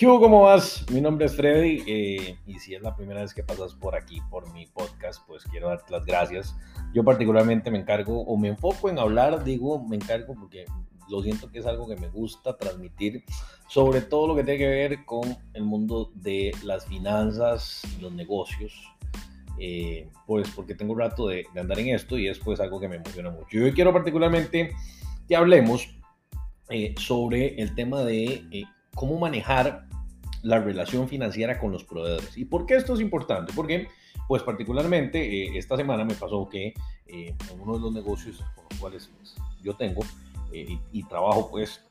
¿Qué hubo? ¿Cómo vas? Mi nombre es Freddy eh, y si es la primera vez que pasas por aquí, por mi podcast, pues quiero darte las gracias. Yo particularmente me encargo o me enfoco en hablar, digo, me encargo porque lo siento que es algo que me gusta transmitir, sobre todo lo que tiene que ver con el mundo de las finanzas, los negocios, eh, pues porque tengo un rato de, andar en esto y es pues algo que me emociona mucho. Y hoy quiero particularmente que hablemos eh, sobre el tema de cómo manejar la relación financiera con los proveedores. ¿Y por qué esto es importante? Porque, pues particularmente, eh, esta semana me pasó que eh, en uno de los negocios con los cuales pues, yo tengo eh, y, trabajo, pues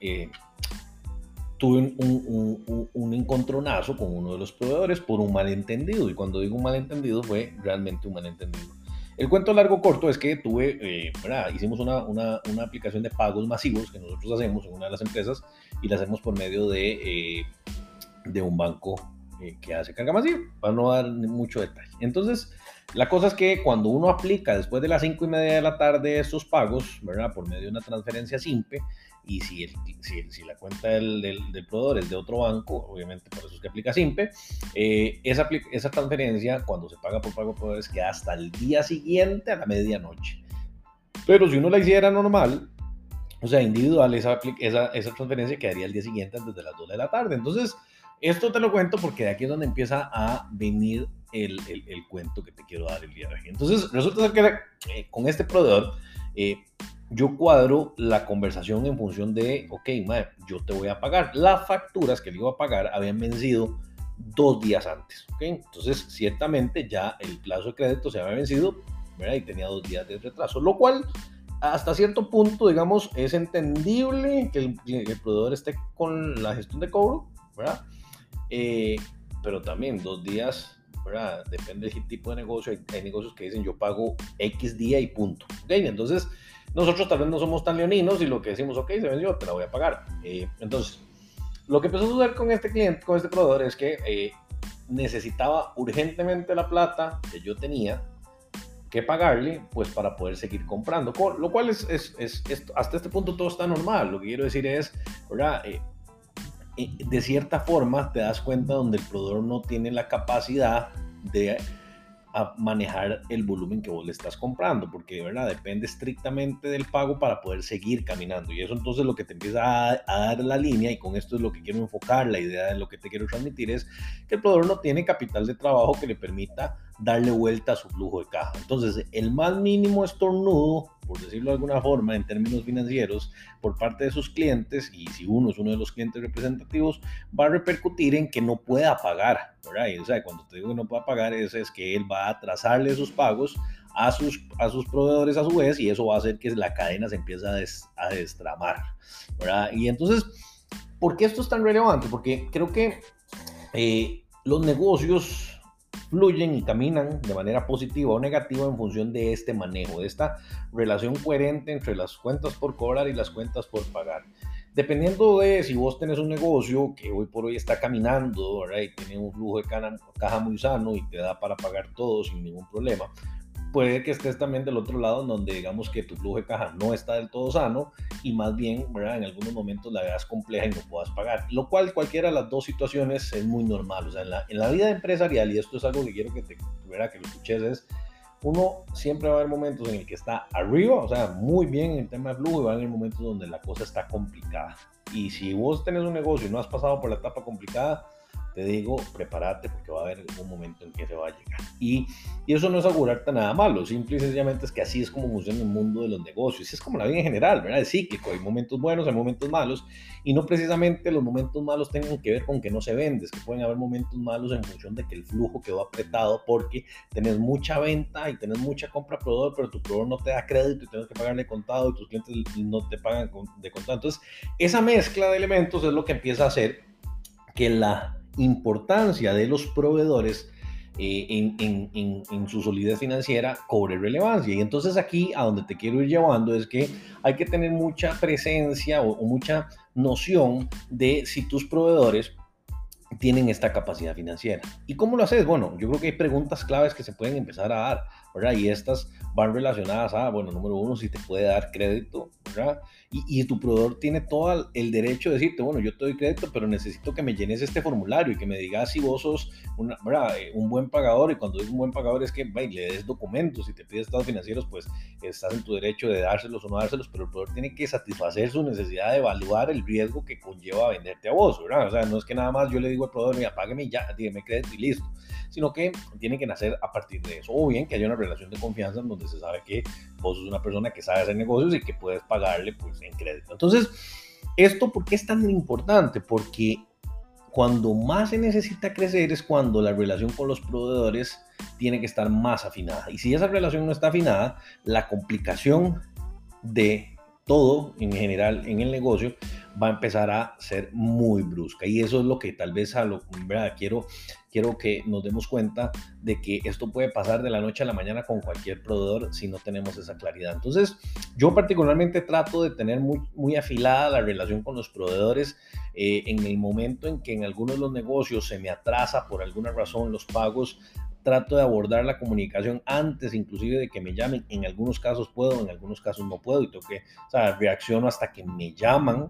tuve un, un, encontronazo con uno de los proveedores por un malentendido. Y cuando digo un malentendido, fue realmente un malentendido. El cuento largo corto es que tuve, hicimos una, una, una, aplicación de pagos masivos que nosotros hacemos en una de las empresas y la hacemos por medio de de un banco eh, que hace carga masiva, para no dar mucho detalle. Entonces, la cosa es que cuando uno aplica después de las 5 y media de la tarde estos pagos, ¿verdad? Por medio de una transferencia simple, y si, si, la cuenta del, del, proveedor es de otro banco, obviamente por eso es que aplica simple, eh, esa, esa transferencia cuando se paga por pago proveedores queda hasta el día siguiente a la medianoche. Pero si uno la hiciera normal, o sea, individual, esa, esa, esa transferencia quedaría el día siguiente antes de las 2 de la tarde. Entonces, esto te lo cuento porque de aquí es donde empieza a venir el, el, cuento que te quiero dar el día de hoy. Entonces, resulta ser que eh, con este proveedor, eh, yo cuadro la conversación en función de, ok, yo te voy a pagar. Las facturas que le iba a pagar habían vencido dos días antes, ¿ok? Entonces, ciertamente ya el plazo de crédito se había vencido, ¿verdad? Y tenía dos días de retraso, lo cual hasta cierto punto, digamos, es entendible que el, el proveedor esté con la gestión de cobro, ¿verdad? Eh, pero también dos días, ¿verdad? Depende del tipo de negocio. Hay, negocios que dicen yo pago X día y punto. ¿Okay? Entonces, nosotros tal vez no somos tan leoninos y lo que decimos, ok, se vendió, te la voy a pagar. Eh, entonces, lo que empezó a suceder con este cliente, con este proveedor, es que eh, necesitaba urgentemente la plata que yo tenía que pagarle, pues para poder seguir comprando. Lo cual es, es, es, hasta este punto todo está normal. Lo que quiero decir es, ¿verdad? De cierta forma te das cuenta donde el proveedor no tiene la capacidad de manejar el volumen que vos le estás comprando, porque de verdad depende estrictamente del pago para poder seguir caminando. Y eso entonces lo que te empieza a, a, dar la línea, y con esto es lo que quiero enfocar, la idea de lo que te quiero transmitir es que el proveedor no tiene capital de trabajo que le permita darle vuelta a su flujo de caja. Entonces, el más mínimo estornudo, por decirlo de alguna forma, en términos financieros, por parte de sus clientes, y si uno es uno de los clientes representativos, va a repercutir en que no pueda pagar, ¿verdad? o sea, cuando te digo que no pueda pagar, es, es que él va a atrasarle sus pagos a sus, a sus proveedores a su vez, y eso va a hacer que la cadena se empiece a, a destramar, ¿verdad? Y entonces, ¿por qué esto es tan relevante? Porque creo que eh, los negocios fluyen y caminan de manera positiva o negativa en función de este manejo, de esta relación coherente entre las cuentas por cobrar y las cuentas por pagar. Dependiendo de si vos tenés un negocio que hoy por hoy está caminando y tiene un flujo de caja muy sano y te da para pagar todo sin ningún problema, puede que estés también del otro lado, donde digamos que tu flujo de caja no está del todo sano y más bien, ¿verdad? En algunos momentos la veas compleja y no puedas pagar. Lo cual, cualquiera de las dos situaciones es muy normal. O sea, en la, en la vida empresarial, y esto es algo que quiero que te, ¿verdad? que lo escuches, es uno siempre va a haber momentos en el que está arriba, o sea, muy bien en el tema de flujo, y va a haber momentos donde la cosa está complicada. Y si vos tenés un negocio y no has pasado por la etapa complicada, te digo, prepárate porque va a haber un momento en que se va a llegar. Y, y, eso no es augurarte nada malo, simple y sencillamente es que así es como funciona el mundo de los negocios. Es como la vida en general, ¿verdad? Es cíclico, hay momentos buenos, hay momentos malos, y no precisamente los momentos malos tengan que ver con que no se vende, es que pueden haber momentos malos en función de que el flujo quedó apretado porque tenés mucha venta y tenés mucha compra proveedor, pero tu proveedor no te da crédito y tienes que pagarle contado y tus clientes no te pagan de contado. Entonces, esa mezcla de elementos es lo que empieza a hacer que la importancia de los proveedores eh, en, su solidez financiera cobre relevancia. Y entonces aquí a donde te quiero ir llevando es que hay que tener mucha presencia o, mucha noción de si tus proveedores tienen esta capacidad financiera. ¿Y cómo lo haces? Bueno, yo creo que hay preguntas claves que se pueden empezar a dar, ¿verdad? Y estas van relacionadas a, bueno, número uno, si te puede dar crédito, ¿verdad? Y, tu proveedor tiene todo el derecho de decirte, bueno, yo te doy crédito, pero necesito que me llenes este formulario y que me digas si vos sos eh, un buen pagador. Y cuando digo un buen pagador es que le des documentos y te pides estados financieros, pues estás en tu derecho de dárselos o no dárselos, pero el proveedor tiene que satisfacer su necesidad de evaluar el riesgo que conlleva venderte a vos, ¿verdad? O sea, no es que nada más yo le digo al proveedor, mira, págame ya, dígame crédito y listo, sino que tiene que nacer a partir de eso. O bien que haya una relación de confianza en donde se sabe que vos sos una persona que sabe hacer negocios y que puedes pagarle pues en crédito. Entonces, ¿esto por qué es tan importante? Porque cuando más se necesita crecer es cuando la relación con los proveedores tiene que estar más afinada. Y si esa relación no está afinada, la complicación de todo en general en el negocio va a empezar a ser muy brusca. Y eso es lo que tal vez a lo, ¿verdad? Quiero, quiero que nos demos cuenta de que esto puede pasar de la noche a la mañana con cualquier proveedor si no tenemos esa claridad. Entonces, yo particularmente trato de tener muy, muy afilada la relación con los proveedores eh, en el momento en que en algunos de los negocios se me atrasa por alguna razón los pagos trato de abordar la comunicación antes inclusive de que me llamen. En algunos casos puedo, en algunos casos no puedo y tengo que, o sea, reacciono hasta que me llaman,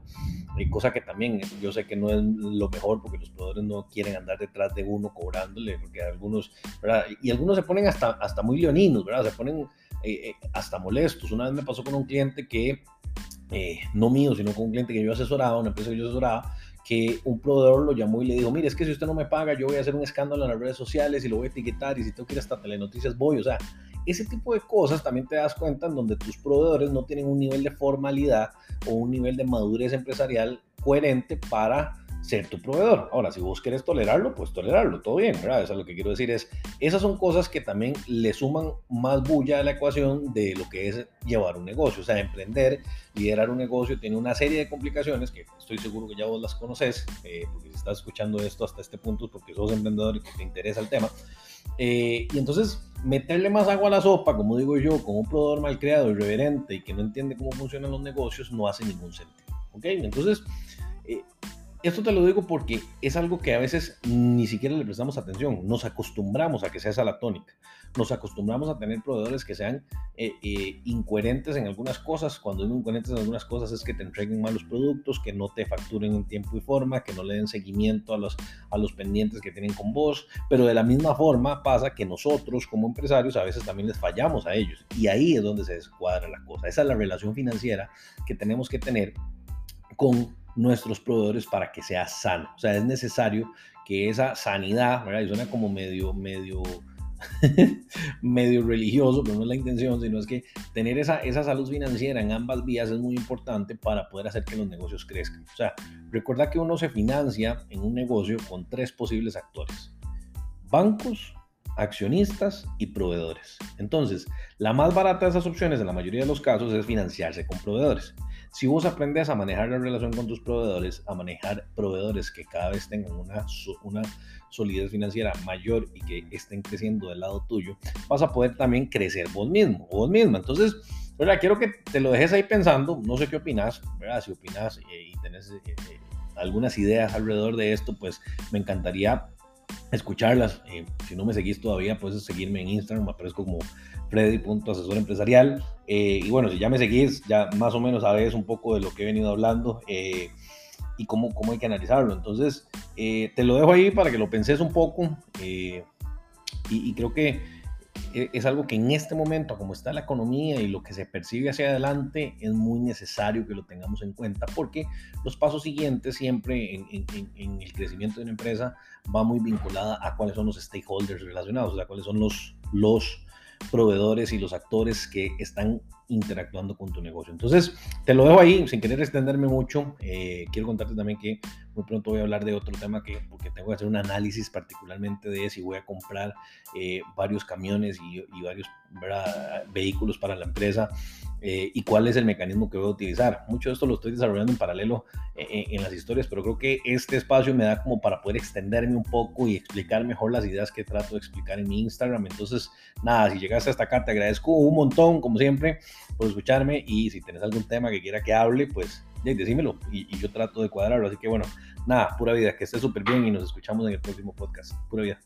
y cosa que también yo sé que no es lo mejor porque los proveedores no quieren andar detrás de uno cobrándole, porque algunos, ¿verdad? Y algunos se ponen hasta, hasta muy leoninos, ¿verdad? Se ponen eh, eh, hasta molestos. Una vez me pasó con un cliente que, eh, no mío, sino con un cliente que yo asesoraba, una empresa que yo asesoraba, que un proveedor lo llamó y le dijo, mire, es que si usted no me paga, yo voy a hacer un escándalo en las redes sociales y lo voy a etiquetar y si tengo que ir hasta telenoticias voy. O sea, ese tipo de cosas también te das cuenta en donde tus proveedores no tienen un nivel de formalidad o un nivel de madurez empresarial coherente para ser tu proveedor. Ahora, si vos querés tolerarlo, pues tolerarlo, todo bien, ¿verdad? Eso es lo que quiero decir es, esas son cosas que también le suman más bulla a la ecuación de lo que es llevar un negocio. O sea, emprender, liderar un negocio tiene una serie de complicaciones que estoy seguro que ya vos las conoces, eh, porque si estás escuchando esto hasta este punto porque sos emprendedor y que te interesa el tema. Eh, y entonces meterle más agua a la sopa, como digo yo, con un proveedor mal creado, irreverente y que no entiende cómo funcionan los negocios, no hace ningún sentido. ¿Ok? Entonces, eh, esto te lo digo porque es algo que a veces ni siquiera le prestamos atención. Nos acostumbramos a que sea esa la tónica. Nos acostumbramos a tener proveedores que sean eh, eh, incoherentes en algunas cosas. Cuando digo incoherentes en algunas cosas es que te entreguen malos productos, que no te facturen en tiempo y forma, que no le den seguimiento a los, a los pendientes que tienen con vos. Pero de la misma forma pasa que nosotros como empresarios a veces también les fallamos a ellos. Y ahí es donde se descuadra la cosa. Esa es la relación financiera que tenemos que tener con nuestros proveedores para que sea sano. O sea, es necesario que esa sanidad, ¿verdad? Y suena como medio, medio, medio religioso, pero no es la intención, sino es que tener esa, esa salud financiera en ambas vías es muy importante para poder hacer que los negocios crezcan. O sea, recuerda que uno se financia en un negocio con tres posibles actores. Bancos, accionistas y proveedores. Entonces, la más barata de esas opciones en la mayoría de los casos es financiarse con proveedores. Si vos aprendes a manejar la relación con tus proveedores, a manejar proveedores que cada vez tengan una, una solidez financiera mayor y que estén creciendo del lado tuyo, vas a poder también crecer vos mismo vos misma. Entonces, ¿verdad? quiero que te lo dejes ahí pensando, no sé qué opinas, ¿verdad? si opinas eh, y tenés eh, eh, algunas ideas alrededor de esto, pues me encantaría escucharlas. si no me seguís todavía, puedes seguirme en Instagram, aparezco como Freddy.asesor empresarial. Eh, y bueno, si ya me seguís, ya más o menos sabes un poco de lo que he venido hablando eh, y cómo, cómo hay que analizarlo. Entonces, eh, te lo dejo ahí para que lo penses un poco. Y, y, creo que es algo que en este momento, como está la economía y lo que se percibe hacia adelante, es muy necesario que lo tengamos en cuenta porque los pasos siguientes siempre en el crecimiento de una empresa va muy vinculada a cuáles son los stakeholders relacionados, o sea, cuáles son los, los proveedores y los actores que están interactuando con tu negocio. Entonces, te lo dejo ahí, sin querer extenderme mucho. Eh, quiero contarte también que muy pronto voy a hablar de otro tema que, porque tengo que hacer un análisis particularmente de si voy a comprar eh, varios camiones y, y varios vehículos para la empresa eh, y cuál es el mecanismo que voy a utilizar. Mucho de esto lo estoy desarrollando en paralelo eh, eh, en las historias, pero creo que este espacio me da como para poder extenderme un poco y explicar mejor las ideas que trato de explicar en mi Instagram. Entonces, nada, si llegaste hasta acá, te agradezco un montón, como siempre, por escucharme y si tienes algún tema que quiera que hable, pues decímelo y, y yo trato de cuadrarlo. Así que bueno, nada, pura vida, que esté súper bien y nos escuchamos en el próximo podcast. Pura vida.